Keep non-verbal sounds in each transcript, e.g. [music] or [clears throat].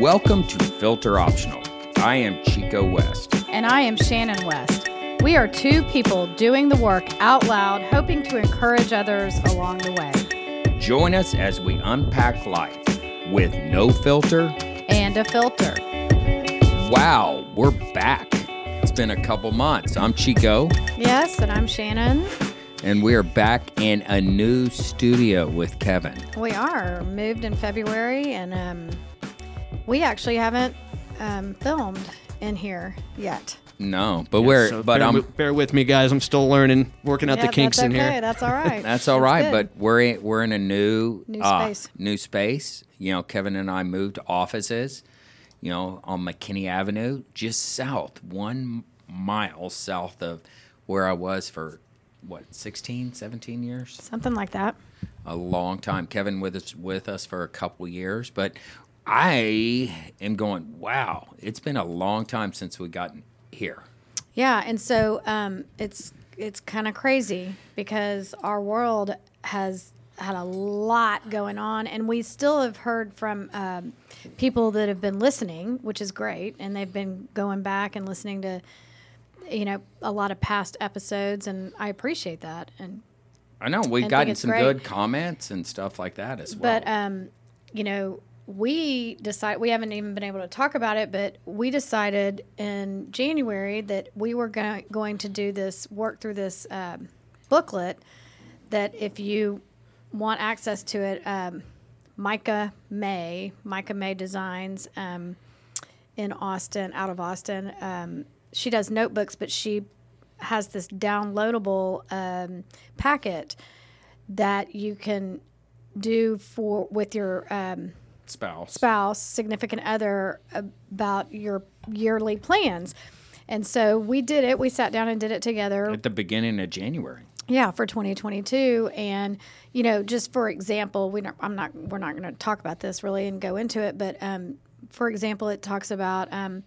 Welcome to Filter Optional. I am Chico West. And I am Shannon West. We are two people doing the work out loud, hoping to encourage others along the way. Join us as we unpack life with no filter And a filter. Wow, we're back. It's been a couple months. I'm Chico, Yes, and I'm Shannon. and we are back in a new studio with Kevin. We are moved in February, and um, we actually haven't um, filmed in here yet. No, but we're So but bear, I'm with, bear with me, guys. I'm still learning, working out Yeah, the kinks that's in okay. here. That's all right. [laughs] That's all right, good. but we're in, we're in a new New uh, space. new space. You know, Kevin and I moved offices. You know, on McKinney Avenue, just south, one mile south of where I was for what 16, 17 years. something like that. A long time. Kevin with us with us for a couple years, but I am going. Wow, it's been a long time since we got here. Yeah, and so um, it's it's kind of crazy because our world has had a lot going on, and we still have heard from um, people that have been listening, which is great, and they've been going back and listening to you know a lot of past episodes, and I appreciate that. And I know we've gotten some great. good comments and stuff like that as well. But um, you know, we decide we haven't even been able to talk about it, but we decided in January that we were go- going to do this work through this um, booklet. That if you want access to it, um, Micah May, Micah May Designs um, in Austin, out of Austin. Um, she does notebooks, but she has this downloadable um, packet that you can do for with your um, spouse. spouse, significant other about your yearly plans. And so we did it. We sat down and did it together. at the beginning of January. Yeah, for 2022, and you know, just for example, we don't, I'm not we're not going to talk about this really and go into it, but um, for example, it talks about um,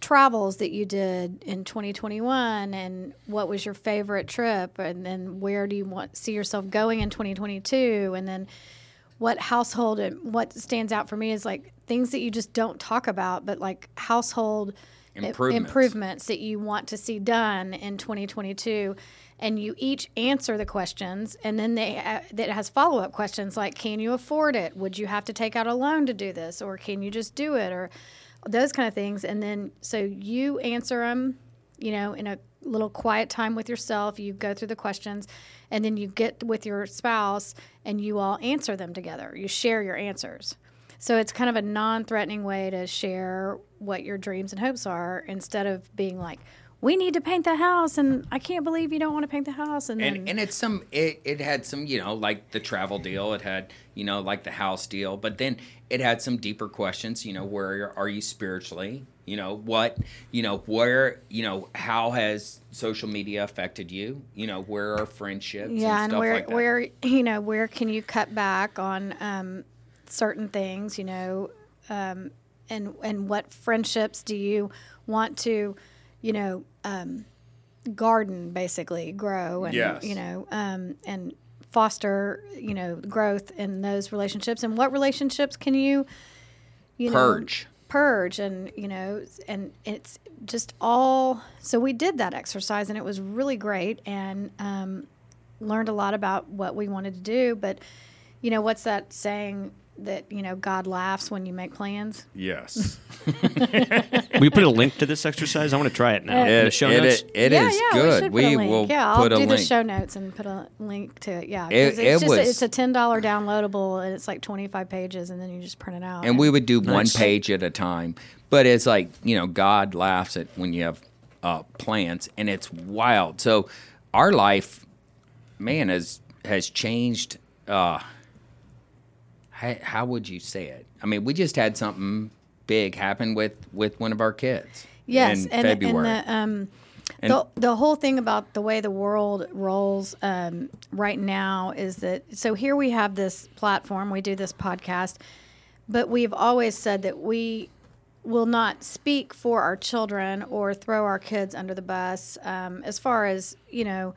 travels that you did in 2021 and what was your favorite trip, and then where do you want see yourself going in 2022, and then what household and what stands out for me is like things that you just don't talk about, but like household Improvements. improvements that you want to see done in 2022 and you each answer the questions and then they uh, that has follow-up questions like can you afford it? Would you have to take out a loan to do this? Or can you just do it? Or those kind of things. And then so you answer them you know in a little quiet time with yourself. You go through the questions and then you get with your spouse and you all answer them together you share your answers so it's kind of a non-threatening way to share what your dreams and hopes are instead of being like, "We need to paint the house," and I can't believe you don't want to paint the house. And then, And and it's some it, it had some, you know, like the travel deal, it had, you know, like the house deal, but then it had some deeper questions, you know, where are you spiritually? You know, what, you know, where, you know, how has social media affected you? You know, where are friendships yeah, and and where like that? where you know where can you cut back on um, certain things? You know, um, and and what friendships do you want to, you know, um, garden basically grow and Yes. you know um, and foster you know growth in those relationships and what relationships can you you know purge and you know and it's just all so we did that exercise and it was really great and um, learned a lot about what we wanted to do but you know what's that saying that you know god laughs when you make plans Yes. we put a link to this exercise. I want to try it now. in the show it, notes. it yeah, is yeah, good. We, should put a link. will yeah, I'll a do the link. show notes and put a link to it. Yeah, It- it's it just a, was- it's a ten dollar downloadable and it's like twenty five pages and then you just print it out. and we would do one page at a time. But it's like you know, God laughs at when you have uh, plans, and it's wild. So our life, man, has has changed. Uh, how, how would you say it? I mean, we just had something big happen with with one of our kids. yes, in and, February. and the um. And- the, the whole thing about the way the world rolls um, right now is that so here we have this platform we do this podcast but we've always said that we will not speak for our children or throw our kids under the bus um, as far as you know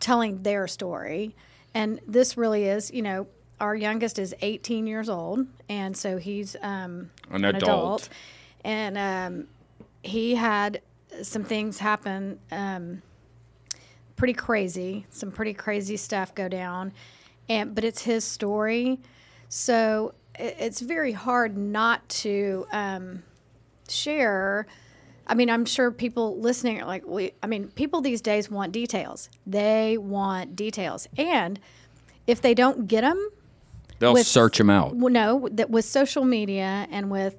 telling their story and this really is you know our youngest is 18 years old, and so he's um, An adult. and um, he had some things happen. Um, pretty crazy, some pretty crazy stuff go down, and but it's his story, so it, it's very hard not to um, share. I mean, I'm sure people listening are like, we, I mean, people these days want details. They want details. And if they don't get them, They'll with- search them out. well, no, that with social media and with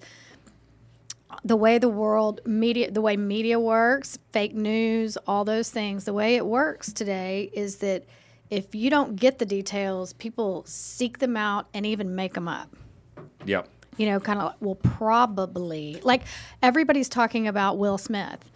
the way the world media, the way media works, fake news, all those things, the way it works today is that if you don't get the details, people seek them out and even make them up Yep. you know, kind of well, probably like everybody's talking about Will Smith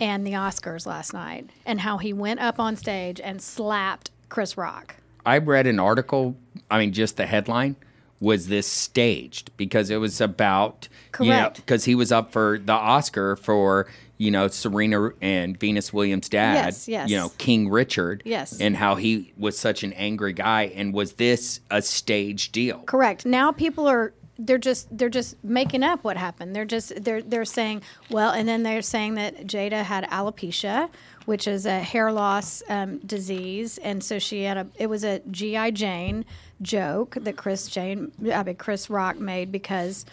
and the Oscars last night and how he went up on stage and slapped Chris Rock. I read an article. I mean, just the headline was this staged because it was about you know Correct. because he was up for the Oscar for you know Serena and Venus Williams' dad. Yes, yes. You know King Richard. Yes. And how he was such an angry guy, and was this a staged deal? Correct. Now people are they're just they're just making up what happened. They're just they're they're saying well, and then they're saying that Jada had alopecia, which is a hair loss um, disease, and so she had a it was a GI Jane joke that Chris Jane I mean Chris Rock made because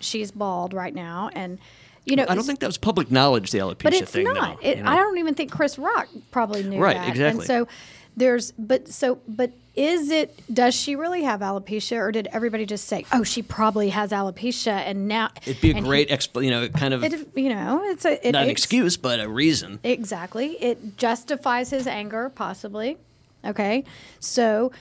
she's bald right now, and you know I don't think that was public knowledge, the alopecia but it's thing. not. though, it, you know? I don't even think Chris Rock probably knew Right, that. exactly. And so there's, but so, but is it? Does she really have alopecia, or did everybody just say, "Oh, she probably has alopecia," and now It'd be a great, expl- you know, kind of it, you know, it's a it, not an excuse, but a reason. Exactly. It justifies his anger, possibly. Okay. So,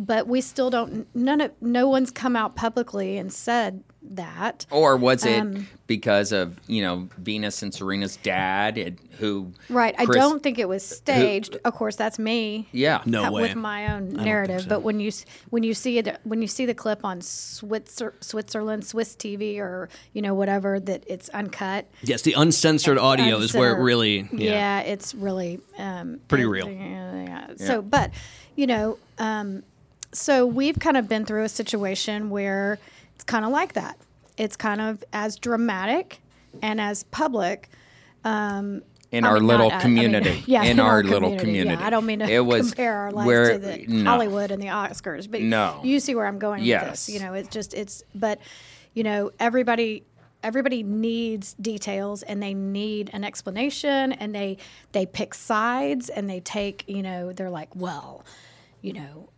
but we still don't. None of no one's come out publicly and said that. Or was it Um, because of you know Venus and Serena's dad, and who? Right. I don't think it was staged. of course, that's me. Yeah. No uh, way. with my own narrative. so. But when you when you see it when you see the clip on Switzer, Switzerland Swiss TV or you know whatever that it's uncut. Yes, the uncensored audio is where it really, yeah, yeah. it's really um, Pretty it- real. Yeah, yeah. So, but you know, um, so we've kind of been through a situation where it's kind of like that. It's kind of as dramatic and as public. Um, in I our mean, little not- I- I mean, community. [laughs] yeah, in, our, little Yeah, community. I don't mean to it was compare our lives where, to the no. Hollywood and the Oscars, but No. you see where I'm going with this. You know, it's just it's but you know everybody everybody needs details and they need an explanation and they they pick sides and they take you know they're like well you know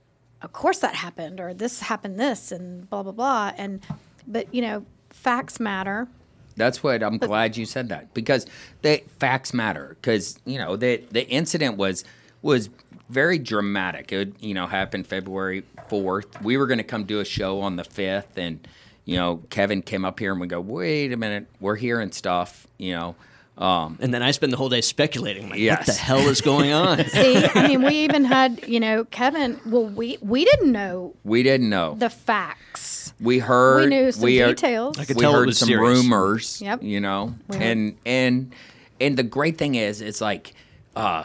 of course that happened or this happened this and blah blah blah and but you know facts matter That's what I'm glad you said that because the facts matter because you know the the incident was was very dramatic. It you know happened February fourth. We were going to come do a show on the fifth, and you know Kevin came up here and we go, wait a minute, we're hearing stuff. You know, um, And then I spend the whole day speculating. Like, Yes. what the hell is going [laughs] on? see i mean we even had you know kevin well we we didn't know we didn't know. the facts we heard we knew some are- details I could we tell it heard was some serious. rumors. Yep. You know, We and and and the great thing is, it's like uh,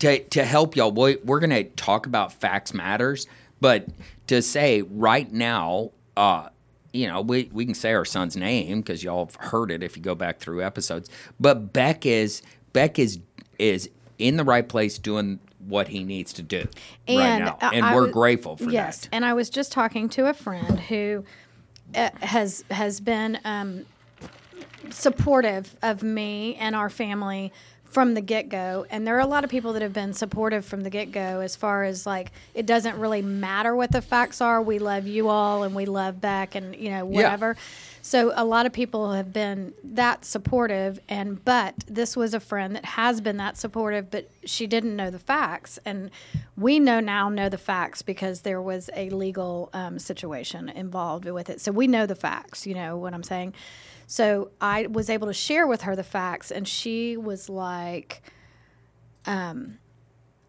to to help y'all. We, we're gonna talk about facts matters, but to say right now, uh, you know, we we can say our son's name because y'all have heard it if you go back through episodes. But Beck is Beck is is in the right place doing what he needs to do right and now, and I we're was- grateful for yes that. and i was just talking to a friend who uh, has has been um, supportive of me and our family from the get-go and there are a lot of people that have been supportive from the get-go as far as like it doesn't really matter what the facts are we love you all and we love beck and you know Yeah. whatever. So a lot of people have been that supportive and but this was a friend that has been that supportive but she didn't know the facts. And we know now know the facts because there was a legal um, situation involved with it. So we know the facts you know what i'm saying so i was able to share with her the facts and she was like um,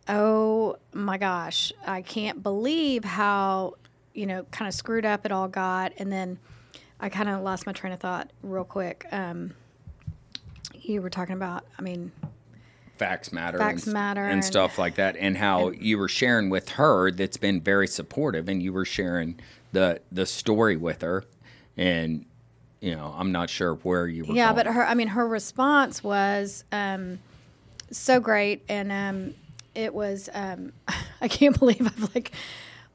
oh my gosh i can't believe how you know kind of screwed up it all got. And then i kind of lost my train of thought real quick. Um, you were talking about i mean facts matter Facts and, matter and and- stuff like that and how you were sharing with her that's been very supportive and you were sharing the the story with her and you know i'm not sure where you were yeah going. but her i mean her response was um, so great and um, it was um, [laughs] i can't believe i've like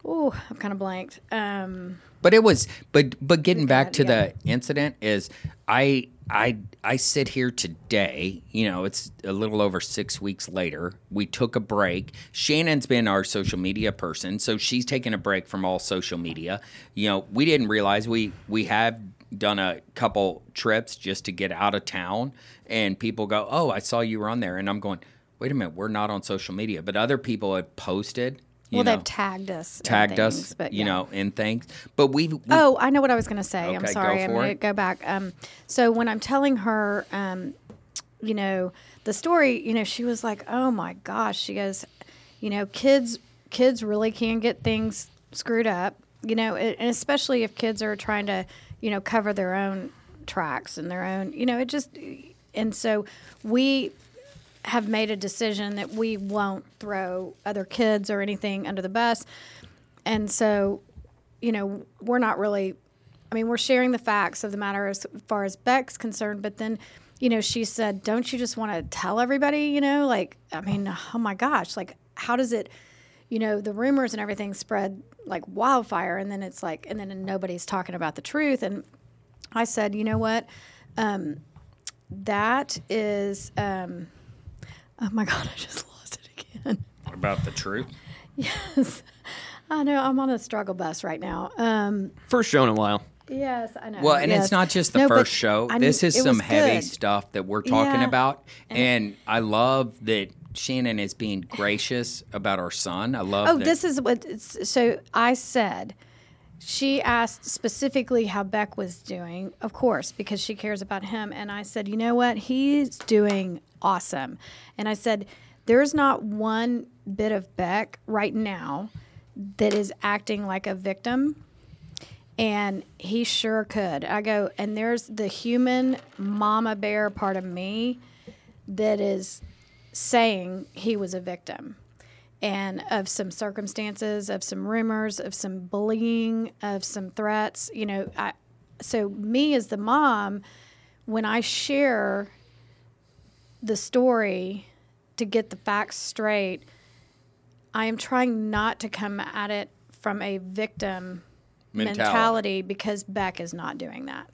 oh i'm kind of blanked um, But it was, but but getting back to yeah. the incident is, I I I sit here today. You know, it's a little over six weeks later. We took a break. Shannon's been our social media person, so she's taken a break from all social media. You know, we didn't realize we we have done a couple trips just to get out of town, and people go, "Oh, I saw you were on there," and I'm going, "Wait a minute, we're not on social media," but other people have posted. You well know, they've tagged us tagged things, us, but you know, in things. But we've, we Oh, I know what I was going to say. I'm Okay, go sorry. I'm for going to go back. Um, so when I'm telling her, um, you know, the story, you know, she was like, "Oh my gosh!" She goes, "You know, kids, kids really can get things screwed up. You know, and especially if kids are trying to, you know, cover their own tracks and their own, you know, it just." And so we have made a decision that we won't throw other kids or anything under the bus. And so, you know, we're not really, I mean, we're sharing the facts of the matter as far as Beck's concerned, but then, you know, she said, don't you just want to tell everybody, you know, like, I mean, oh my gosh, like, how does it, you know, the rumors and everything spread like wildfire. And then it's like, and then nobody's talking about the truth. And I said, you know what? Um, that is, um, oh my [laughs] God, I just lost it again. about the truth. Yes. I know I'm on a struggle bus right now. Um, First show in a while. yes, I know. Well, and yes. it's not just the No, first show. I This knew- is some heavy good. stuff that we're talking Yeah. about. And I love that Shannon is being gracious about our son. I love Oh, that. this is what. So I said, she asked specifically how Beck was doing, of course, because she cares about him. And I said, you know what? He's doing awesome. And I said, there's not one bit of Beck right now that is acting like a victim. And he sure could. I go, and there's the human mama bear part of me that is saying he was a victim and of some circumstances, of some rumors, of some bullying, of some threats. You know, I, so me as the mom, when I share the story to get the facts straight, I am trying not to come at it from a victim Mentality. mentality because Beck is not doing that.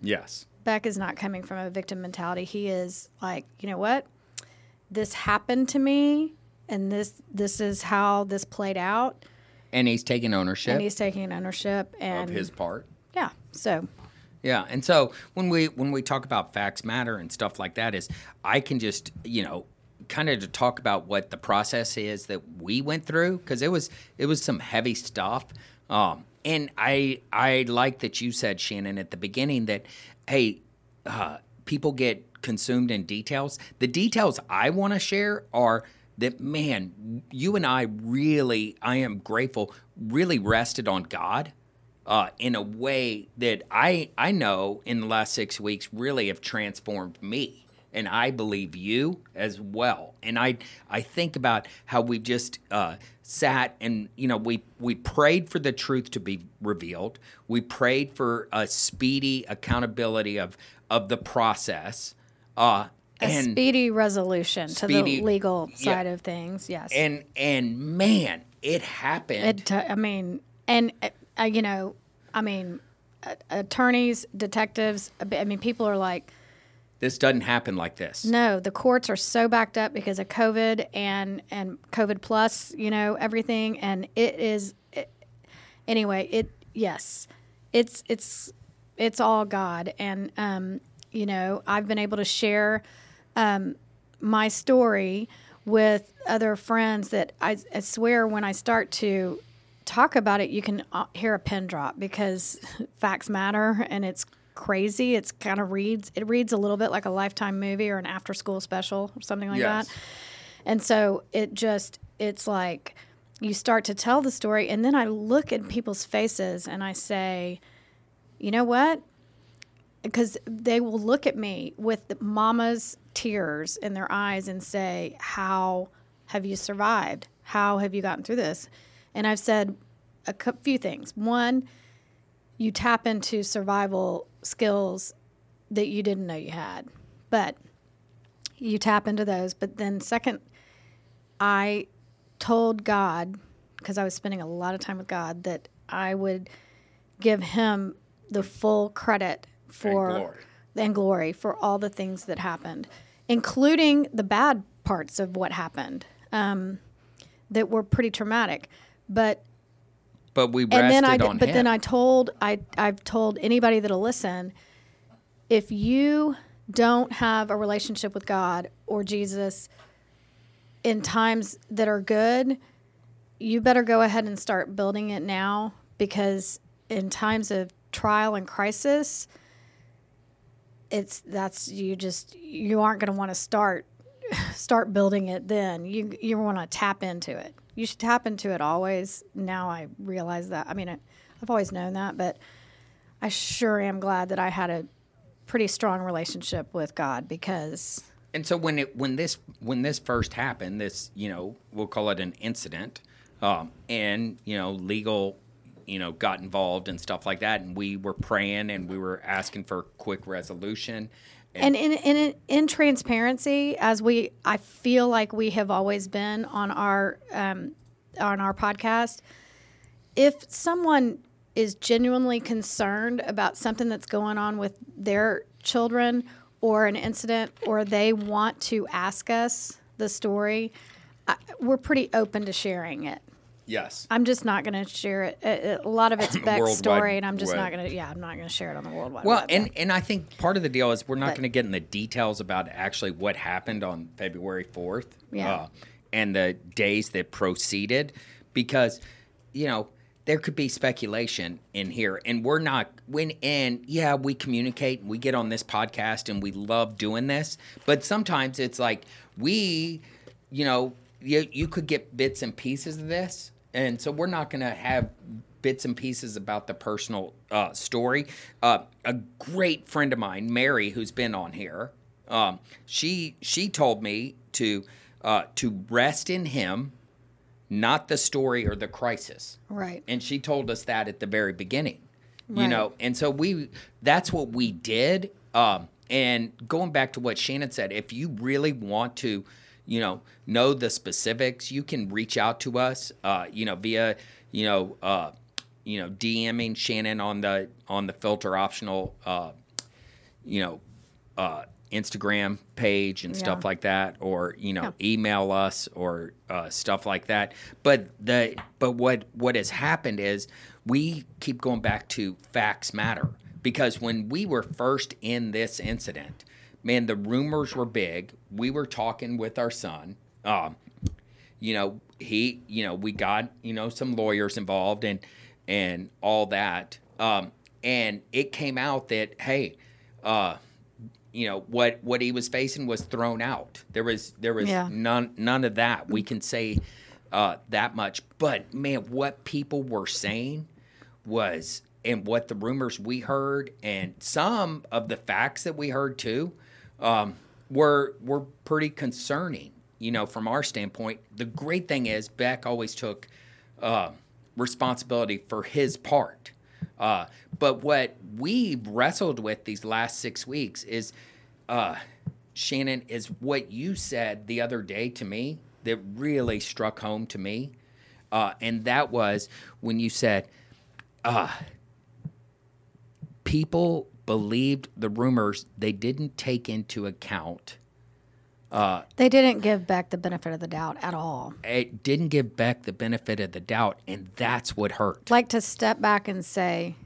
yes. Beck is not coming from a victim mentality. He is like, you know what? This happened to me and this this is how this played out And he's taking ownership and he's taking ownership and of his part. yeah. So Yeah, and so when we when we talk about facts matter and stuff like that, is I can just you know kind of to talk about what the process is that we went through because it was it was some heavy stuff. Um, and I I like that you said Shannon at the beginning that hey, uh, people get consumed in details. The details I want to share are that man, you and I really I am grateful really rested on God uh, in a way that I I know in the last six weeks really have transformed me, and I believe you as well. And I I think about how we just uh, sat and you know we we prayed for the truth to be revealed. We prayed for a speedy accountability of of the process. Uh, a and speedy resolution to the legal yeah. side of things. Yes. and and man, it happened. it, t- I mean, and uh, uh, you know, I mean, uh, attorneys, detectives. I I mean, people are like, this doesn't happen like this. no, the courts are so backed up because of COVID and and COVID plus, you know, everything, and it is. It, anyway, it yes, it's it's it's all God, and um, you know, I've been able to share um, my story with other friends that I, I swear when I start to talk about it, you can uh, hear a pin drop because [laughs] facts matter and it's crazy. It's kind of reads, it reads a little bit like a lifetime movie or an after school special or something like Yes. that. And so it just, it's like you start to tell the story and then I look at people's faces and I say, you know what? Because they will look at me with mama's tears in their eyes and say, "How have you survived? How have you gotten through this?" And I've said a few things. One, you tap into survival skills that you didn't know you had, but you tap into those. But then, second, I told God, because I was spending a lot of time with God, that I would give Him the full credit for glory. and glory for all the things that happened, including the bad parts of what happened um, that were pretty traumatic. But But we rested and then I, but him. then I told I I've told anybody that'll listen, if you don't have a relationship with God or Jesus in times that are good, you better go ahead and start building it now because in times of trial and crisis, it's that's you just you aren't going to want to start start building it then. You you want to tap into it. You should tap into it always. Now I realize that. I mean, I, I've always known that, but I sure am glad that I had a pretty strong relationship with God because And so when it when this when this first happened, this you know we'll call it an incident, um, and you know legal, you know got involved and stuff like that, and we were praying and we were asking for quick resolution. and in, in in transparency as we i feel like we have always been on our um, on our podcast if someone is genuinely concerned about something that's going on with their children or an incident or they want to ask us the story I, we're pretty open to sharing it yes, i'm just not going to share it a, a lot of it's [coughs] beck's World story Wide and i'm just Web. not going to yeah i'm not going to share it on the world wide Well, Web. and and I think part of the deal is we're not going to get in the details about actually what happened on February fourth, Yeah. uh, and the days that proceeded, because you know there could be speculation in here, and we're not when and yeah we communicate and we get on this podcast and we love doing this, but sometimes it's like we, you know, you you could get bits and pieces of this, and so we're not going to have bits and pieces about the personal uh, story. Uh, a great friend of mine, Mary, who's been on here, um, she she told me to uh, to rest in Him, not the story or the crisis. right And she told us that at the very beginning, you know. And so we that's what we did. Um, and going back to what Shannon said, if you really want to, you know, know the specifics, you can reach out to us, uh, you know, via, you know, uh, you know, DMing Shannon on the on the filter optional, uh, you know, uh, Instagram page and stuff like that, or you know, Yeah. email us or uh, stuff like that. But the but what what has happened is we keep going back to facts matter because when we were first in this incident, man, the rumors were big. We were talking with our son. Um, you know, he, you know, we got, you know, some lawyers involved and and all that. Um, and it came out that hey, uh, you know what what he was facing was thrown out. There was there was Yeah. none none of that. We can say uh, that much. But man, what people were saying was and what the rumors we heard and some of the facts that we heard too um, were were pretty concerning. You know, from our standpoint, the great thing is Beck always took uh, responsibility for his part. Uh, but what we've wrestled with these last six weeks is, uh, Shannon, is what you said the other day to me that really struck home to me. Uh, and that was when you said, uh, people believed the rumors, they didn't take into account uh, They didn't give Beck the benefit of the doubt at all. it didn't give Beck the benefit of the doubt, and that's what hurt. Like to step back and say,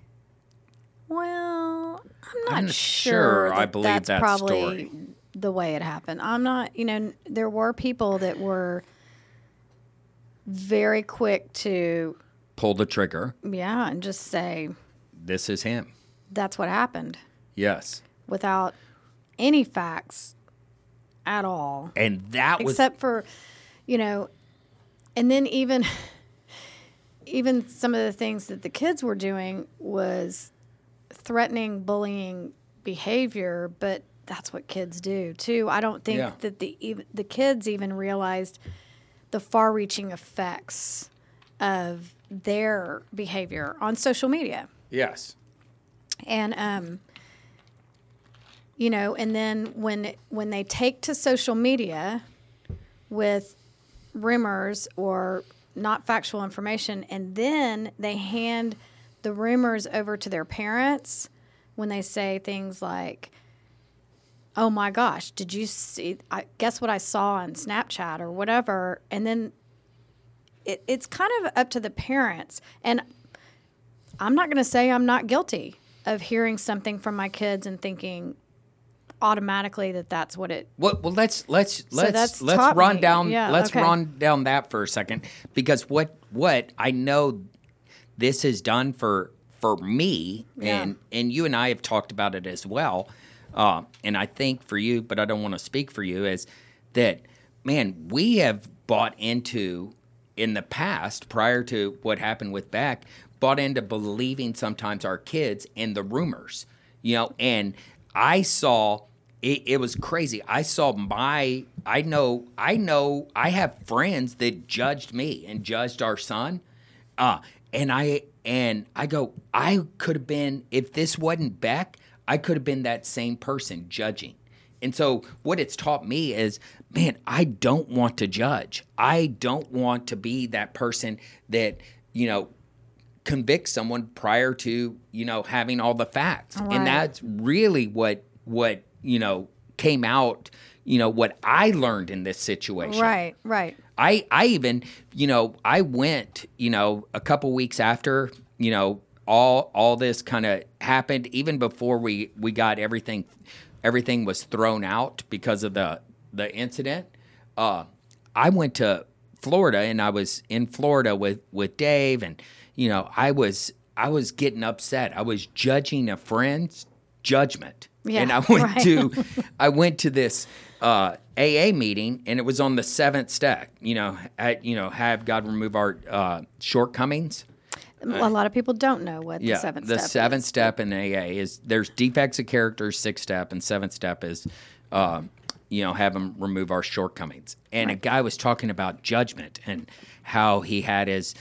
"Well, I'm not I'm not sure, sure I believe that's that probably story." the way it happened." I'm not. You know, there were people that were very quick to, Pull the trigger. yeah, and just say This is him. That's what happened Yes. without any facts at all. And that was except for you know and then even [laughs] even some of the things that the kids were doing was threatening bullying behavior, but that's what kids do too. I don't think Yeah. that the even, the kids even realized the far-reaching effects of their behavior on social media. Yes. And um you know, and then when when they take to social media with rumors or not factual information and then they hand the rumors over to their parents when they say things like oh my gosh did you see I, guess what i saw on snapchat or whatever? And then it, it's kind of up to the parents. And i'm not going to say i'm not guilty of hearing something from my kids and thinking automatically that that's what it Well, well, let's let's let's let's run me. down Yeah, let's okay. run down that for a second because what what I know this has done for for me Yeah. and and you and I have talked about it as well, uh, and I think for you, but I don't want to speak for you, is that man we have bought into in the past prior to what happened with Beck bought into believing sometimes our kids and the rumors, you know, and I saw it, it was crazy. I saw my I know I know I have friends that judged me and judged our son. Uh and I and I go, I could have been if this wasn't Beck, I could have been that same person judging. And so what it's taught me is, man, I don't want to judge. I don't want to be that person that, you know, convict someone prior to you know having all the facts. Right. and that's really what what you know came out you know what i learned in this situation. Right right. I i even you know i went you know a couple weeks after you know all all this kind of happened even before we we got everything everything was thrown out because of the the incident. Uh i went to florida and i was in florida with with dave and you know i was i was getting upset i was judging a friend's judgment Yeah, and i went right. to [laughs] i went to this uh aa meeting and it was on the seventh step you know at, you know have god remove our uh shortcomings a lot of people don't know what the seventh the step seventh is. step in AA is there's defects of character, sixth step, and seventh step is, uh, you know, have him remove our shortcomings. And a guy was talking about judgment and how he had his,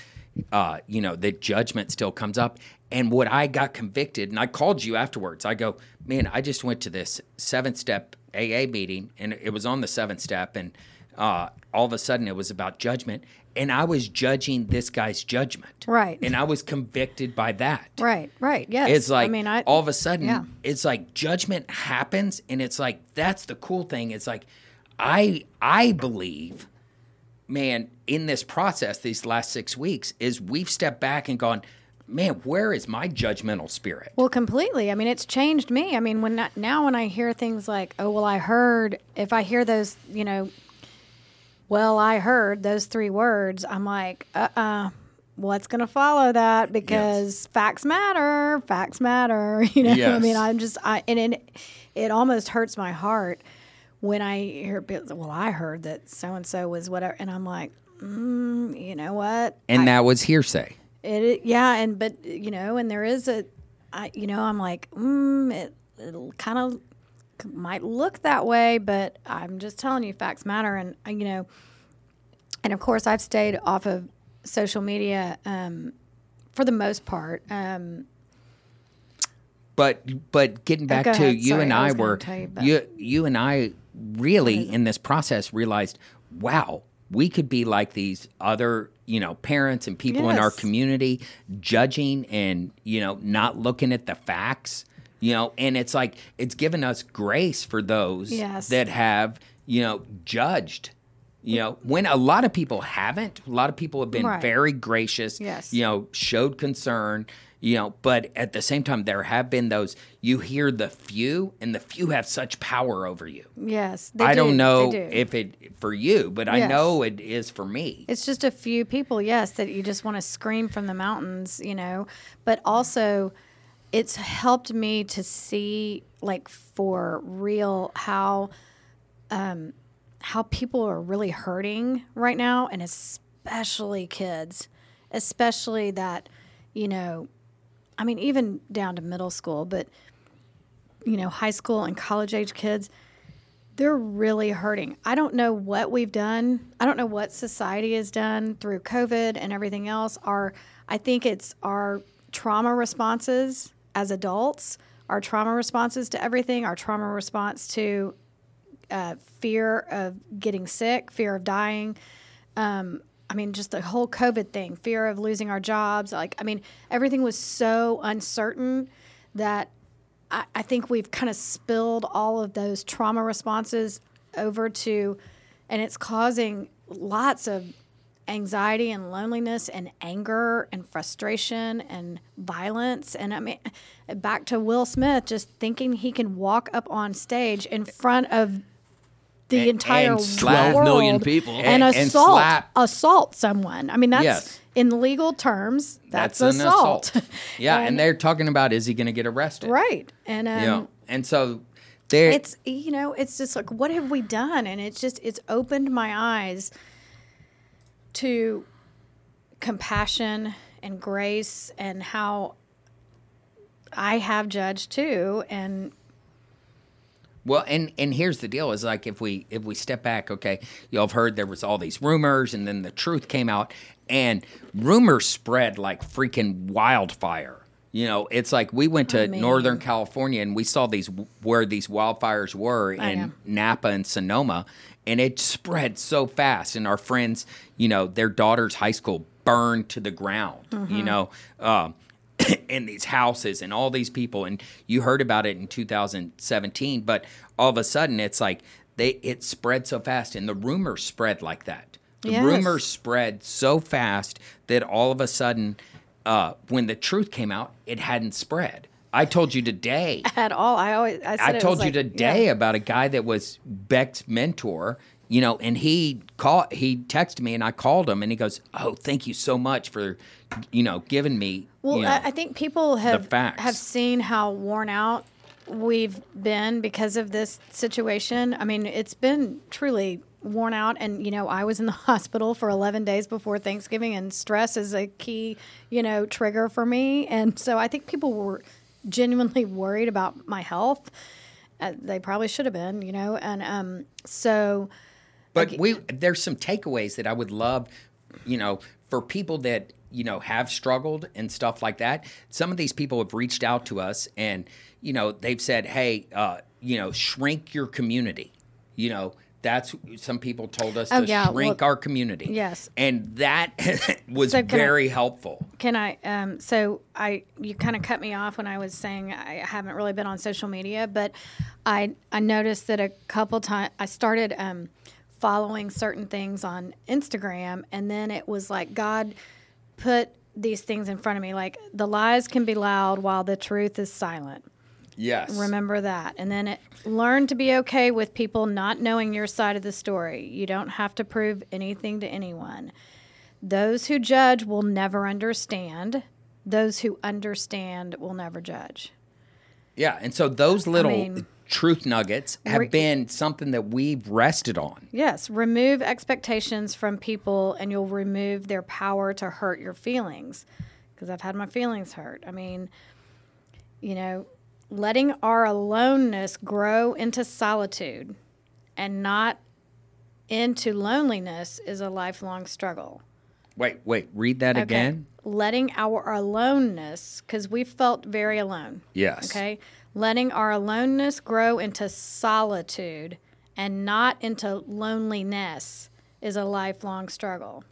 uh, you know, the judgment still comes up. And what I got convicted, and I called you afterwards. I go, man, I just went to this seventh step AA meeting, and it was on the seventh step, and uh, all of a sudden it was about judgment, and I was judging this guy's judgment, Right. And I was convicted by that. right right yes It's like i mean i all of a sudden yeah. it's like judgment happens and it's like that's the cool thing. It's like I I believe man in this process these last 6 weeks is we've stepped back and gone man where is my judgmental spirit? Well, completely. I mean, it's changed me. I mean, when I- now when I hear things like, "Oh, well, I heard," if I hear those, you know, well, I heard those three words, I'm like, uh, uh what's going to follow that? Because facts matter. Facts matter. [laughs] You know, I mean, I'm just, I and it, it almost hurts my heart when I hear, well, I heard that so and so was whatever, and I'm like, mm, you know what? And that was hearsay. It, i- yeah, and but you know, and there is a, I you know, I'm like, mm, it it'll kind of might look that way, but I'm just telling you, facts matter, and uh, you know, and of course, I've stayed off of social media um, for the most part. Um, But but getting back go to ahead. you Sorry, and I I, were you, you you and I really in this process realized, wow, we could be like these other you know parents and people in our community judging and you know not looking at the facts. You know, and it's like it's given us grace for those Yes. that have you know judged. You know, when a lot of people haven't, a lot of people have been Right. very gracious. Yes. You know, showed concern, you know, but at the same time, there have been those, you hear the few, and the few have such power over you. yes, they I do, don't know do. if it for you, but I know it is for me. It's just a few people, yes, that you just want to scream from the mountains, you know. But also, it's helped me to see, like, for real, how um, how people are really hurting right now, and especially kids, especially that, you know, I mean, even down to middle school, but you know, high school and college age kids, they're really hurting. I don't know what we've done. I don't know what society has done through COVID and everything else. Our, I think it's our trauma responses as adults, our trauma responses to everything, our trauma response to uh, fear of getting sick, fear of dying. Um, I mean, just the whole COVID thing, fear of losing our jobs. Like, I mean, everything was so uncertain that I, I think we've kind of spilled all of those trauma responses over to, and it's causing lots of anxiety and loneliness and anger and frustration and violence. And I mean, back to Will Smith, just thinking he can walk up on stage in front of the And- entire and slap- 12 million world people. and, And- assault assault someone. I mean, that's Yes. in legal terms. That's, That's, an assault. assault. [laughs] Yeah, and, they're talking about is he going to get arrested? right. And um, know, and so there. it's you know it's just like what have we done and it's just it's opened my eyes to compassion and grace and how i have judged too and Well, and and here's the deal: is like if we if we step back, okay, y'all have heard there was all these rumors, and then the truth came out, and rumors spread like freaking wildfire. You know, it's like we went to oh, I mean- Northern California and we saw these where these wildfires were in. Napa and Sonoma, and it spread so fast. And our friends, you know, their daughter's high school burned to the ground. Mm-hmm. You know. Um, [clears throat] in these houses and all these people and you heard about it in 2017 but all of a sudden it's like they it spread so fast and the rumors spread like that the Yes. rumors spread so fast that all of a sudden uh, when the truth came out it hadn't spread i told you today [laughs] at all i always i, said I told you like- today yeah. about a guy that was Beck's mentor, you know, and he called, he texted me and I called him and he goes, Oh, thank you so much for, you know, giving me, Well, you know, I, I think people have have seen how worn out we've been because of this situation. I mean, it's been truly worn out, and you know, I was in the [laughs] hospital for 11 days before Thanksgiving, and stress is a key, you know, trigger for me, and so I think people were genuinely [laughs] worried about my health. Uh, they probably should have been, you know, and um, so. But we there's some takeaways that I would love, you know, for people that you know have struggled and stuff like that. Some of these people have reached out to us and you know they've said, hey, uh, you know, shrink your community. You know, that's some people told us Oh, to yeah, shrink well, our community. yes. and that [laughs] was So can I- very helpful. Can I? Um, so I, you kind of cut me off when I was saying I haven't really been on social media, but I, I noticed that a couple times I started um, following certain things on Instagram, and then it was like God put these things in front of me, like the lies can be loud while the truth is silent. Yes. Remember that. And then it, learn to be okay with people not knowing your side of the story. You don't have to prove anything to anyone. Those who judge will never understand. Those who understand will never judge. Yeah, and so those little mean- truth nuggets have Re- been something that we've rested on. Yes, remove expectations from people and you'll remove their power to hurt your feelings. Because I've had my feelings hurt. I mean, you know, letting our aloneness grow into solitude and not into loneliness is a lifelong struggle. Wait, wait, read that again. Letting our aloneness, because we felt very alone. Yes. Okay. Letting our aloneness grow into solitude and not into loneliness is a lifelong struggle.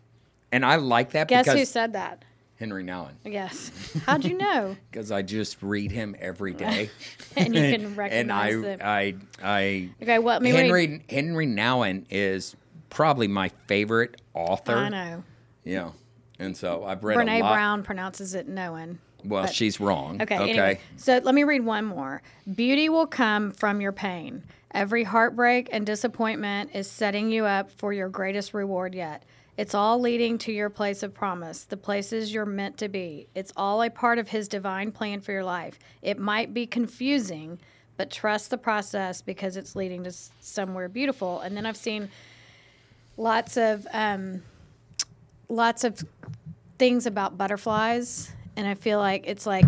And I like that because Guess who said that? Henry Nouwen. Yes. [laughs] How'd you know? [laughs] Because I just read him every [laughs] day. and you can and recognize I, it. I, I, Okay, well, let me read- Henry, Henry Nouwen is probably my favorite author. I know. Yeah. And so I've read Brene a lot. Brown pronounces it Noan. well, but- she's wrong. Okay, Okay. Anyway, so let me read one more. Beauty will come from your pain. Every heartbreak and disappointment is setting you up for your greatest reward yet. It's all leading to your place of promise, the places you're meant to be. It's all a part of His divine plan for your life. It might be confusing, but trust the process because it's leading to somewhere beautiful. And then I've seen lots of um, lots of things about butterflies, and I feel like it's like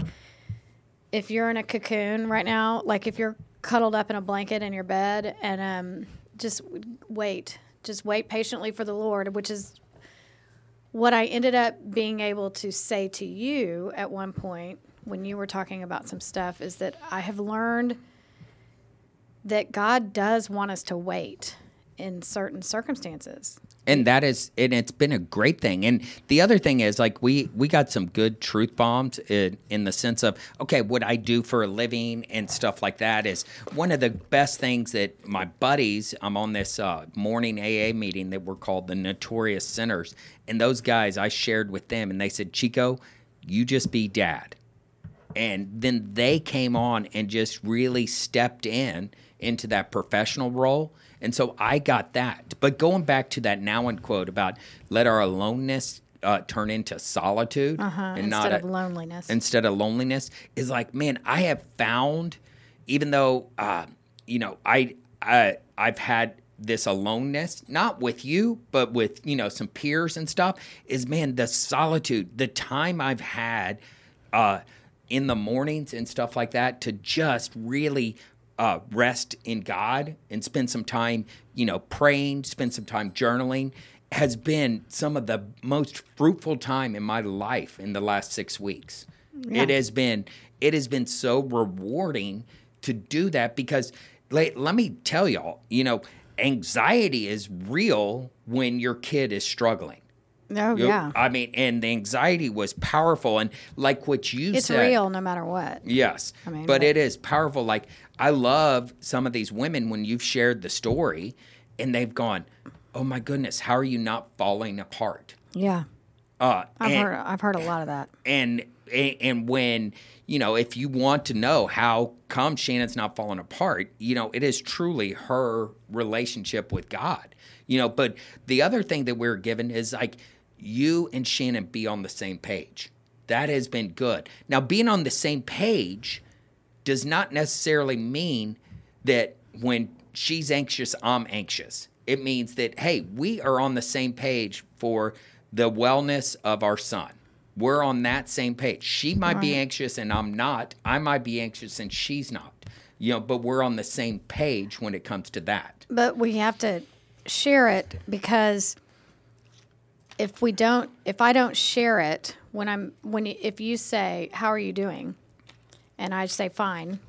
if you're in a cocoon right now, like if you're cuddled up in a blanket in your bed, and um, just wait, just wait patiently for the Lord, which is what I ended up being able to say to you at one point when you were talking about some stuff is that I have learned that God does want us to wait in certain circumstances. And that is and it's been a great thing. And the other thing is like we we got some good truth bombs in, in the sense of okay what i do for a living and stuff like that is one of the best things that my buddies i'm on this uh, morning aa meeting that we're called the notorious sinners. And those guys i shared with them and they said chico you just be dad. And then they came on and just really stepped in into that professional role and so i got that but going back to that now and quote about let our aloneness uh, turn into solitude Uh-huh, and not instead of a- loneliness. instead of loneliness is like man i have found even though uh, you know I, I i've had this aloneness not with you but with you know some peers and stuff is man the solitude the time i've had uh, in the mornings and stuff like that to just really uh, rest in god and spend some time you know praying spend some time journaling has been some of the most fruitful time in my life in the last six weeks. It has been it has been so rewarding to do that because let, let me tell y'all you know anxiety is real when your kid is struggling oh You- yeah, i mean and the anxiety was powerful and like what you it's said it's real no matter what. Yes. I mean, but but- it is powerful. Like, I love some of these women when you've shared the story and they've gone, Oh my goodness, how are you not falling apart? Yeah, Uh, I've and, heard I've heard a lot of that. and and when you know if you want to know how come shannon's not falling apart you know it is truly her relationship with god you know but the other thing that we're given is like you and shannon be on the same page that has been good now being on the same page does not necessarily mean that when she's anxious, I'm anxious. It means that, hey, we are on the same page for the wellness of our son. We're on that same page. She might be anxious and I'm not. I might be anxious and she's not. You know, but we're on the same page when it comes to that. But we have to share it because if we don't, if I don't share it when I'm when you, if you say how are you doing, and I say fine,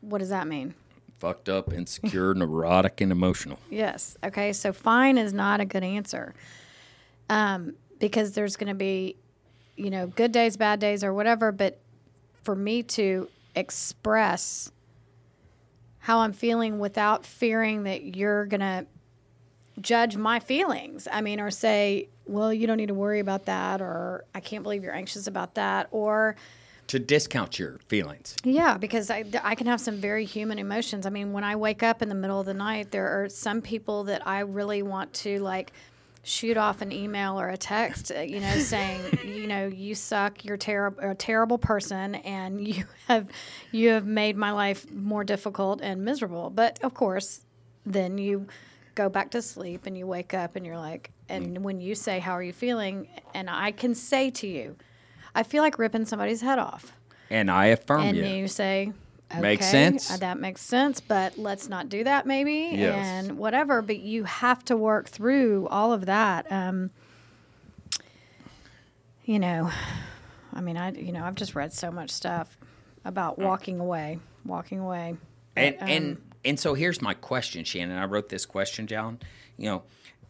what does that mean? Fucked up, insecure, [laughs] neurotic, and emotional. Yes. Okay. So fine is not a good answer. Um, because there's going to be, you know, good days, bad days, or whatever. But for me to express how I'm feeling without fearing that you're going to judge my feelings. I mean, or say, well, you don't need to worry about that, or I can't believe you're anxious about that, or, To discount your feelings. yeah, because I, I can have some very human emotions. I mean, when I wake up in the middle of the night, there are some people that I really want to like shoot off an email or a text, uh, you know, saying, [laughs] you know, you suck, you're terrible, a terrible person, and [laughs] you have you have made my life more difficult and miserable. But of course, then you go back to sleep and you wake up and you're like, and when you say, "How are you feeling?" and I can say to you, I feel like ripping somebody's head off And I affirm and you. And you say okay, Makes sense. uh, that makes sense but let's not do that maybe Yes. and whatever but you have to work through all of that um, you know i mean i you know i've just read so much stuff about walking away walking away and But, um, and so here's my question, Shannon. I wrote this question down. You know,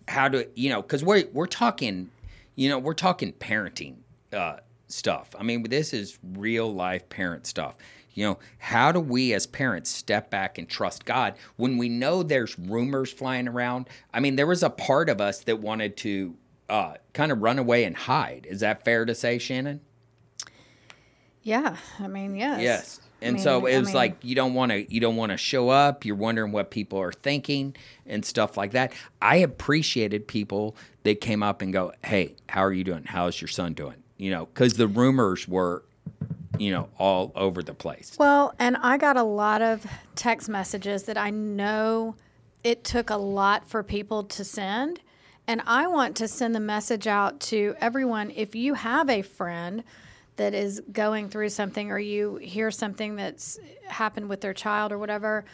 how do you know? Because we're we're talking, you know, we're talking parenting uh, stuff. I mean, this is real life parent stuff. You know, how do we as parents step back and trust God when we know there's rumors flying around? I mean, there was a part of us that wanted to uh, kind of run away and hide. Is that fair to say, Shannon? yeah i mean yes Yes. I And mean- so it I was mean, like you don't want to you don't want to show up. You're wondering what people are thinking and stuff like that. I appreciated people that came up and go, "Hey, how are you doing? How's your son doing?" You know, because the rumors were, you know, all over the place. Well, and I got a lot of text messages that I know it took a lot for people to send. And I want to send the message out to everyone if you have a friend that is going through something or you hear something that's happened with their child or whatever,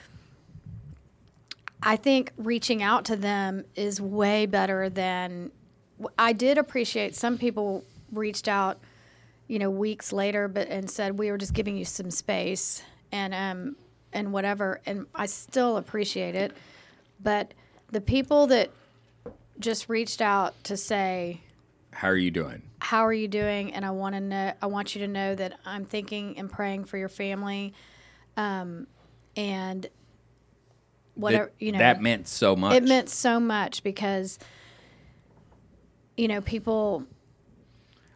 I think reaching out to them is way better than I did appreciate some people reached out, you know, weeks later, but and said we were just giving you some space and um and whatever, and I still appreciate it, but the people that just reached out to say, How are you doing? "How are you doing?" and I want to know, I want you to know that I'm thinking and praying for your family, um, and whatever That- you know that meant so much. it meant so much because you know people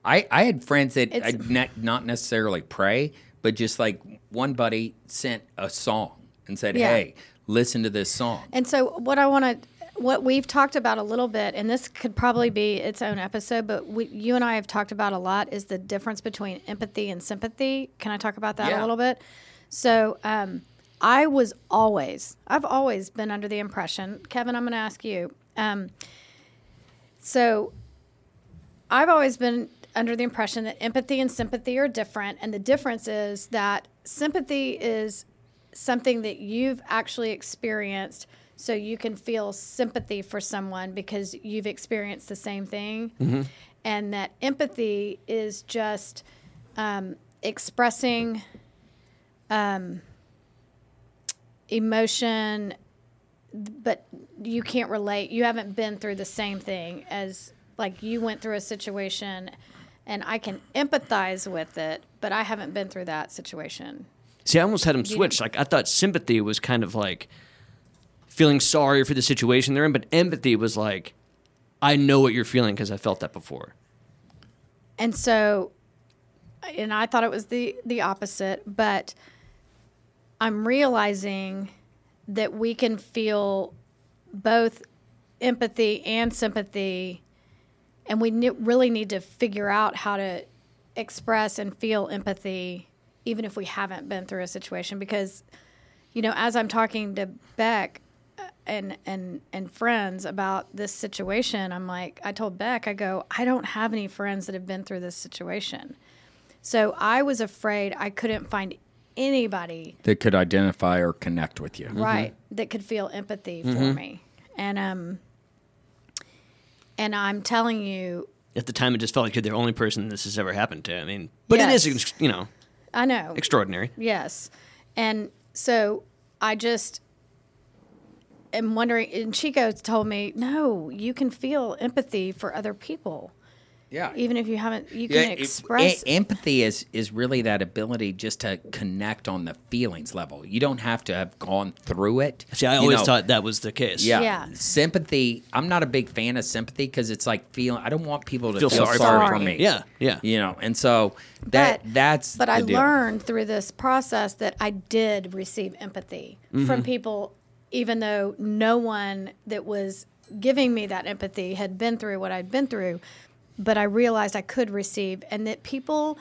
I, I had friends that I'd not, not necessarily pray, but just like one buddy sent a song and said, Yeah. "Hey, listen to this song." And so, what I want to, what we've talked about a little bit, and this could probably be its own episode, but we, you and I have talked about a lot is the difference between empathy and sympathy. Can I talk about that Yeah. a little bit? So, um, I was always, I've always been under the impression, Kevin, I'm going to ask you. Um, so, I've always been under the impression that empathy and sympathy are different. And the difference is that sympathy is something that you've actually experienced so you can feel sympathy for someone because you've experienced the same thing. And that empathy is just um, expressing um, emotion, but you can't relate. You haven't been through the same thing as like you went through a situation and I can empathize with it, but I haven't been through that situation. See, I almost had them switch. Like I thought sympathy was kind of like feeling sorry for the situation they're in, but empathy was like, I know what you're feeling because I felt that before. And so and I thought it was the the opposite, but I'm realizing that we can feel both empathy and sympathy and we ne- really need to figure out how to express and feel empathy even if we haven't been through a situation because you know as i'm talking to beck and and and friends about this situation i'm like i told beck i go i don't have any friends that have been through this situation so i was afraid i couldn't find anybody that could identify or connect with you. right that could feel empathy for me and um and i'm telling you At the time, it just felt like you're the only person this has ever happened to. I mean, but it Yes. is, you know, i know extraordinary. Yes. And so I just am wondering, and Chico told me, no, you can feel empathy for other people, Yeah. even if you haven't, you Yeah, can it- express. e- empathy is is really that ability just to connect on the feelings level. You don't have to have gone through it. See, I You always know, thought that was the case. Yeah. Yeah. Sympathy. I'm not a big fan of sympathy because it's like feeling. I don't want people to Feel feel, sorry sorry, for for me. me. Yeah, yeah. You know, and so that but, that's. but the I deal. learned through this process that I did receive empathy Mm-hmm. from people, even though no one that was giving me that empathy had been through what I'd been through. But I realized I could receive, and that people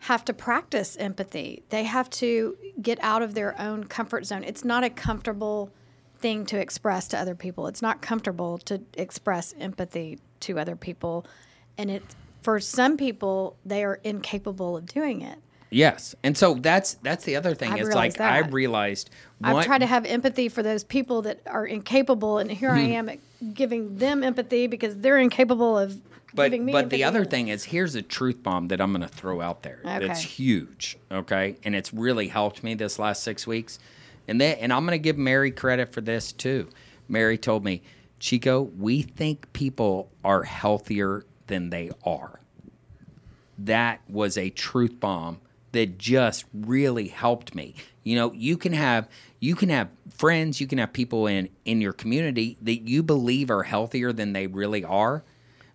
have to practice empathy. They have to get out of their own comfort zone. It's not a comfortable thing to express to other people. It's not comfortable to express empathy to other people. And it for some people they are incapable of doing it. Yes, and so that's that's the other thing. I realized like I that. realized. I've what- tried to have empathy for those people that are incapable and here I Hmm. am giving them empathy because they're incapable of But giving me empathy. but the other thing is here's a truth bomb that I'm going to throw out there. That's huge. Okay, and it's really helped me this last six weeks, and that and I'm going to give Mary credit for this too. Mary told me, Chico, we think people are healthier than they are. That was a truth bomb that just really helped me. You know, you can have you can have friends, you can have people in in your community that you believe are healthier than they really are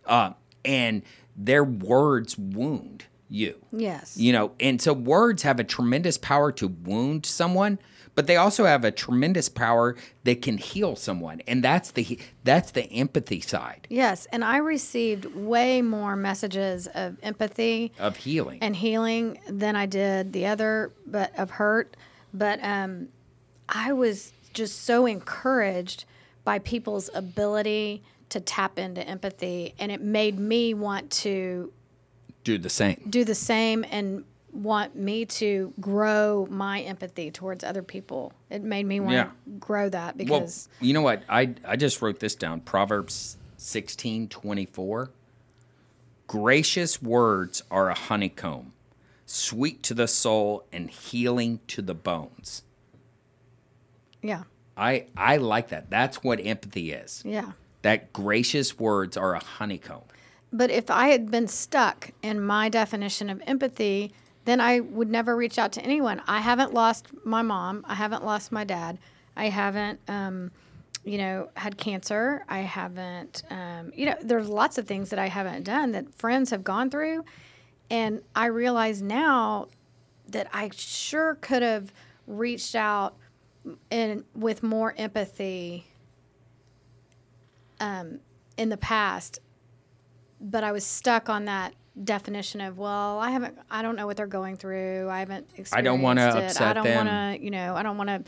uh, and their words wound you. Yes. You know, and so words have a tremendous power to wound someone, but they also have a tremendous power that can heal someone, and that's the that's the empathy side Yes, and I received way more messages of empathy of healing. and healing than I did the other, but of hurt. But um, I was just so encouraged by people's ability to tap into empathy, and it made me want to do the same. do the same and want me to grow my empathy towards other people. It made me want Yeah. to grow that Well, because you know what? I I just wrote this down. Proverbs sixteen twenty four. Gracious words are a honeycomb, sweet to the soul and healing to the bones. yeah, I I like that. That's what empathy is. yeah. That gracious words are a honeycomb. But if I had been stuck in my definition of empathy, then I would never reach out to anyone. I haven't lost my mom. I haven't lost my dad. I haven't, um, you know, had cancer. I haven't, um, you know, there's lots of things that I haven't done that friends have gone through. And I realize now that I sure could have reached out and with more empathy um, in the past but I was stuck on that definition of well, I haven't, I don't know what they're going through. I haven't experienced I don't wanna it. I upset don't them. want to, you know, I don't want to.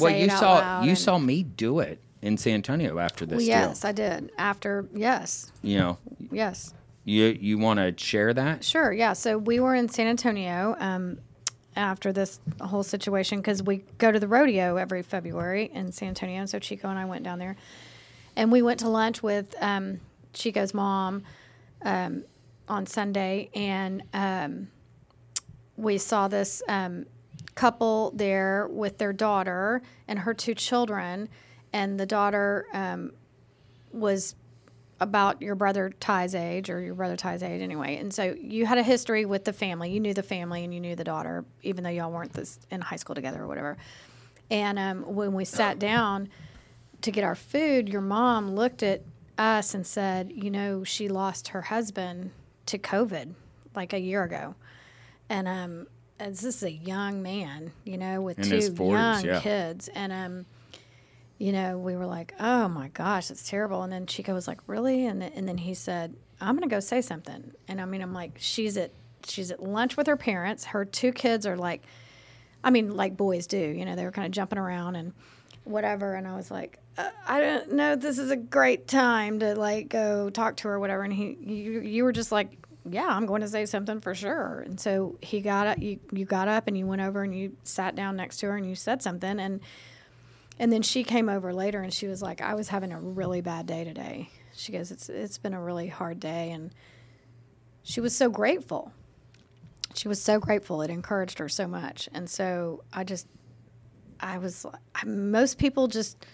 well, you saw you and- saw me do it in San Antonio after this Well, deal. yes, I did. After yes, You know, yes, you you want to share that? sure, yeah. So we were in San Antonio um, after this whole situation because we go to the rodeo every February in San Antonio, and so Chico and I went down there, and we went to lunch with um, Chico's mom um, on Sunday, and um, we saw this um, couple there with their daughter and her two children, and the daughter um, was about your brother Ty's age or your brother Ty's age anyway. And so you had a history with the family. You knew the family and you knew the daughter, even though y'all weren't this in high school together or whatever. And um, when we sat down to get our food, your mom looked at us and said, "You know, she lost her husband to COVID like a year ago." And um, and this is a young man, you know, with In two 40s, young yeah. kids, and um, you know, we were like, "Oh my gosh, it's terrible." And then Chico was like, "Really?" And then, and then he said, "I'm going to go say something." And I mean, I'm like, "She's at she's at lunch with her parents. Her two kids are like, I mean, like boys do. You know, they were kind of jumping around and whatever." And I was like, uh, "I don't know. This is a great time to like go talk to her, whatever." And he, you, you were just like. Yeah, I'm going to say something for sure. And so he got up. You you got up and you went over and you sat down next to her and you said something. And and then she came over later and she was like, I was having a really bad day today. She goes, It's it's been a really hard day and she was so grateful. She was so grateful. It encouraged her so much. And so I just I was I, most people just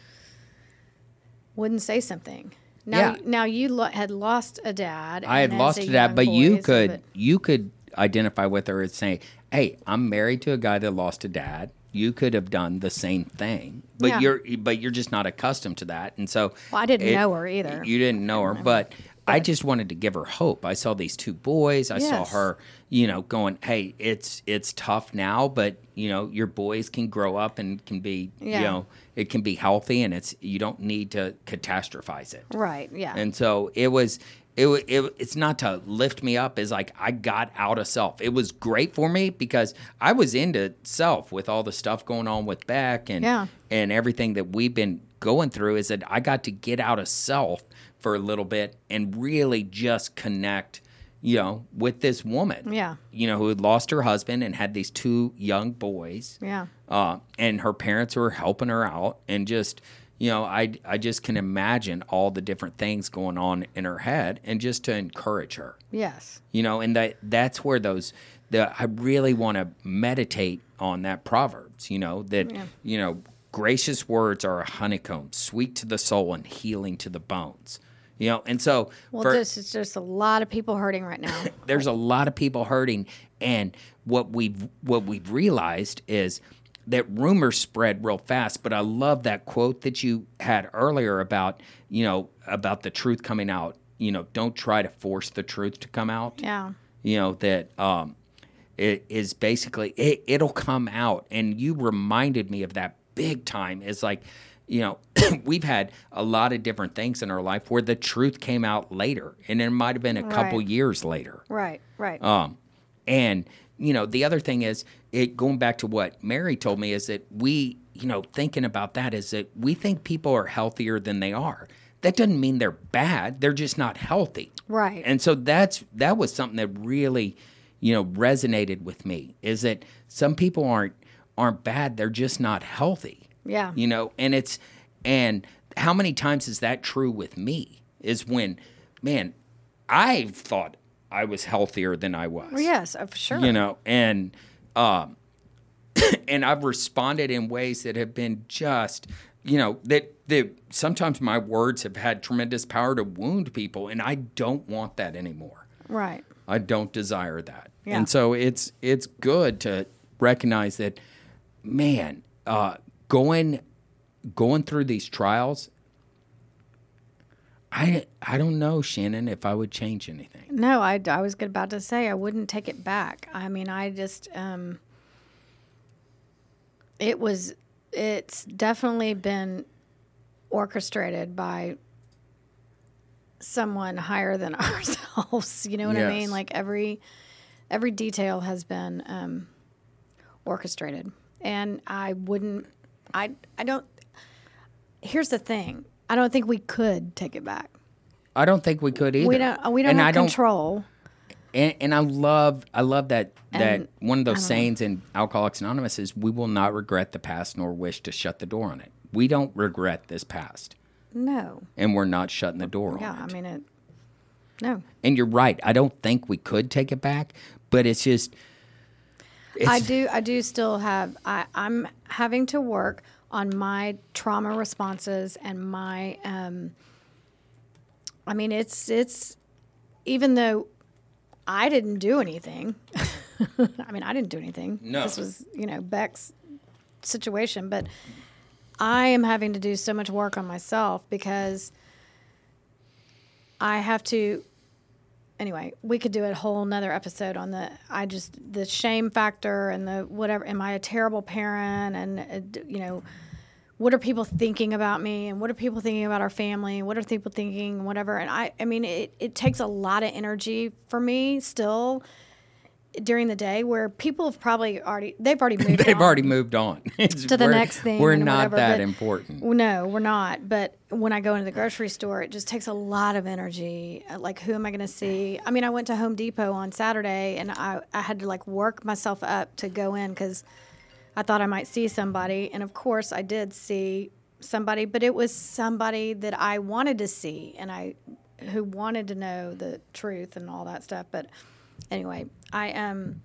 wouldn't say something. Now Yeah. now you lo- had lost a dad. I had lost a that, but you boy, so could you could identify with her and say, "Hey, I'm married to a guy that lost a dad." You could have done the same thing, but Yeah. you're but you're just not accustomed to that, and so Well, I didn't know her either. You didn't know her, but I just wanted to give her hope. I saw these two boys. I saw her, you know, going, "Hey, it's it's tough now, but you know, your boys can grow up and can be, Yeah. you know, it can be healthy, and it's you don't need to catastrophize it." Right, yeah. And so it was. It, it it's not to lift me up. is like I got out of self. It was great for me because I was into self with all the stuff going on with Beck and Yeah. and everything that we've been going through. Is that I got to get out of self for a little bit and really just connect, you know, with this woman. Yeah. You know, who had lost her husband and had these two young boys yeah. uh, and her parents were helping her out and just you know I, I just can imagine all the different things going on in her head and just to encourage her Yes. you know and that that's where those the i really want to meditate on that proverbs you know that you know gracious words are a honeycomb sweet to the soul and healing to the bones you know and so Well, for- this is just a lot of people hurting right now. [laughs] there's a lot of people hurting and what we've what we've realized is that rumors spread real fast but i love that quote that you had earlier about you know about the truth coming out you know don't try to force the truth to come out yeah. you know that um it is basically it, it'll come out and you reminded me of that big time it's like you know [coughs] we've had a lot of different things in our life where the truth came out later and it might have been a couple years later Right. Right. um, and you know, the other thing is it going back to what Mary told me is that we, you know, thinking about that is that we think people are healthier than they are. That doesn't mean they're bad. They're just not healthy. Right. And so that's that was something that really, you know, resonated with me. Is that some people aren't aren't bad; they're just not healthy. Yeah. You know, and it's and how many times is that true with me? Is when, man, I thought I was healthier than I was. Well, yes, for sure. You know, and um, [coughs] and I've responded in ways that have been just, you know, that that sometimes my words have had tremendous power to wound people, and I don't want that anymore. Right. I don't desire that. Yeah. And so it's it's good to recognize that, man, uh, going going through these trials. I I don't know, Shannon, if I would change anything. No, I, I was about to say I wouldn't take it back. I mean, I just, um, it was, it's definitely been orchestrated by someone higher than [laughs] ourselves. You know what I mean? Like every, every detail has been um, orchestrated, and I wouldn't, I, I don't. Here's the thing: I don't think we could take it back. I don't think we could either. We don't. We don't and have I don't, control. And, and I love I love that that one of those sayings in Alcoholics Anonymous is we will not regret the past nor wish to shut the door on it. We don't regret this past, No. and we're not shutting the door Yeah, on I mean it. No, and you're right. I don't think we could take it back, but it's just it's, I do. I do still have. I, I'm having to work on my trauma responses and my. Um, I mean, it's it's even though I didn't do anything. [laughs] I mean, I didn't do anything. No. This was you know Beck's situation, but I am having to do so much work on myself because I have to anyway, we could do a whole nother episode on the I just the shame factor and the whatever. Am I a terrible parent? And uh, you know, what are people thinking about me? And what are people thinking about our family? What are people thinking? Whatever. And I, I mean, it it takes a lot of energy for me still during the day where people have probably already they've already [laughs] moved they've on already moved on [laughs] It's- to the next thing We're not whatever, that important. no, we're not. But when I go into the grocery store, it just takes a lot of energy. Uh, Like, who am I going to see? I mean, I went to Home Depot on Saturday and I, I had to like work myself up to go in because I thought I might see somebody. And of course, I did see somebody, but it was somebody that I wanted to see and I who wanted to know the truth and all that stuff. But anyway, I um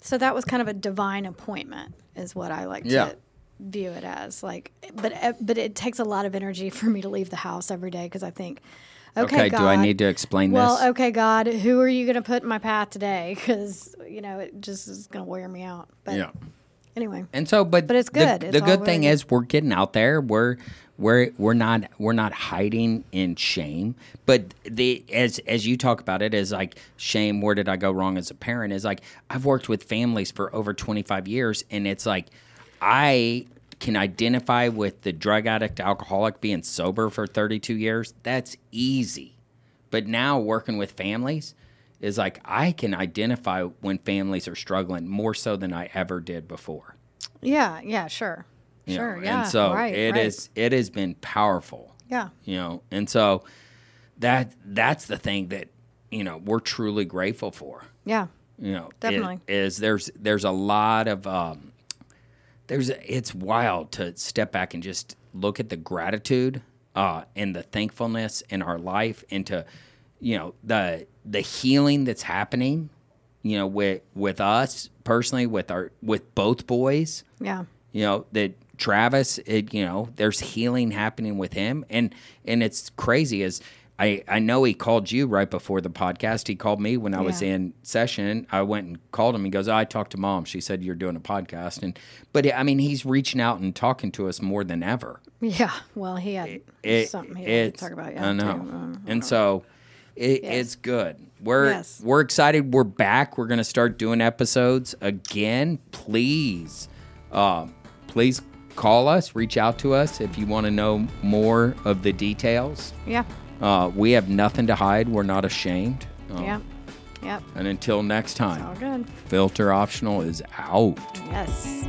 so that was kind of a divine appointment is what I like Yeah. to view it as like but uh, but it takes a lot of energy for me to leave the house every day because I think okay, Okay, God, do I need to explain this? well, this? okay, God, who are you going to put in my path today? Because you know it just is going to wear me out. But yeah. Anyway, And so, but But it's good. The, It's all good thing is we're getting out there. We're we're we're not we're not hiding in shame. But the as as you talk about it as like shame. Where did I go wrong as a parent? Is like I've worked with families for over twenty five years, and it's like I can identify with the drug addict alcoholic being sober for 32 years that's easy but now working with families is like I can identify when families are struggling more so than I ever did before. yeah, yeah, sure, you know? sure, yeah, And so right, it right. is- it has been powerful. yeah, You know, and so that that's the thing that, you know, we're truly grateful for. yeah, You know, Definitely. is there's there's a lot of um there's it's wild to step back and just look at the gratitude uh, and the thankfulness in our life and to you know the the healing that's happening you know with with us personally with our with both boys yeah, you know that Travis it, you know there's healing happening with him and and it's crazy as I, I know he called you right before the podcast. He called me when I was in session. I went and called him. He goes, oh, I talked to mom. She said you're doing a podcast, and but I mean he's reaching out and talking to us more than ever. yeah. Well, he had It, something he it's to talk about. Yeah, I know, too. And so it, Yes. it's good. We're Yes. we're excited. We're back. We're gonna start doing episodes again. Please, uh, please call us. Reach out to us if you want to know more of the details. yeah, Uh, we have nothing to hide. We're not ashamed. Uh, yeah, yep. And until next All time, good. filter optional is out. Yes.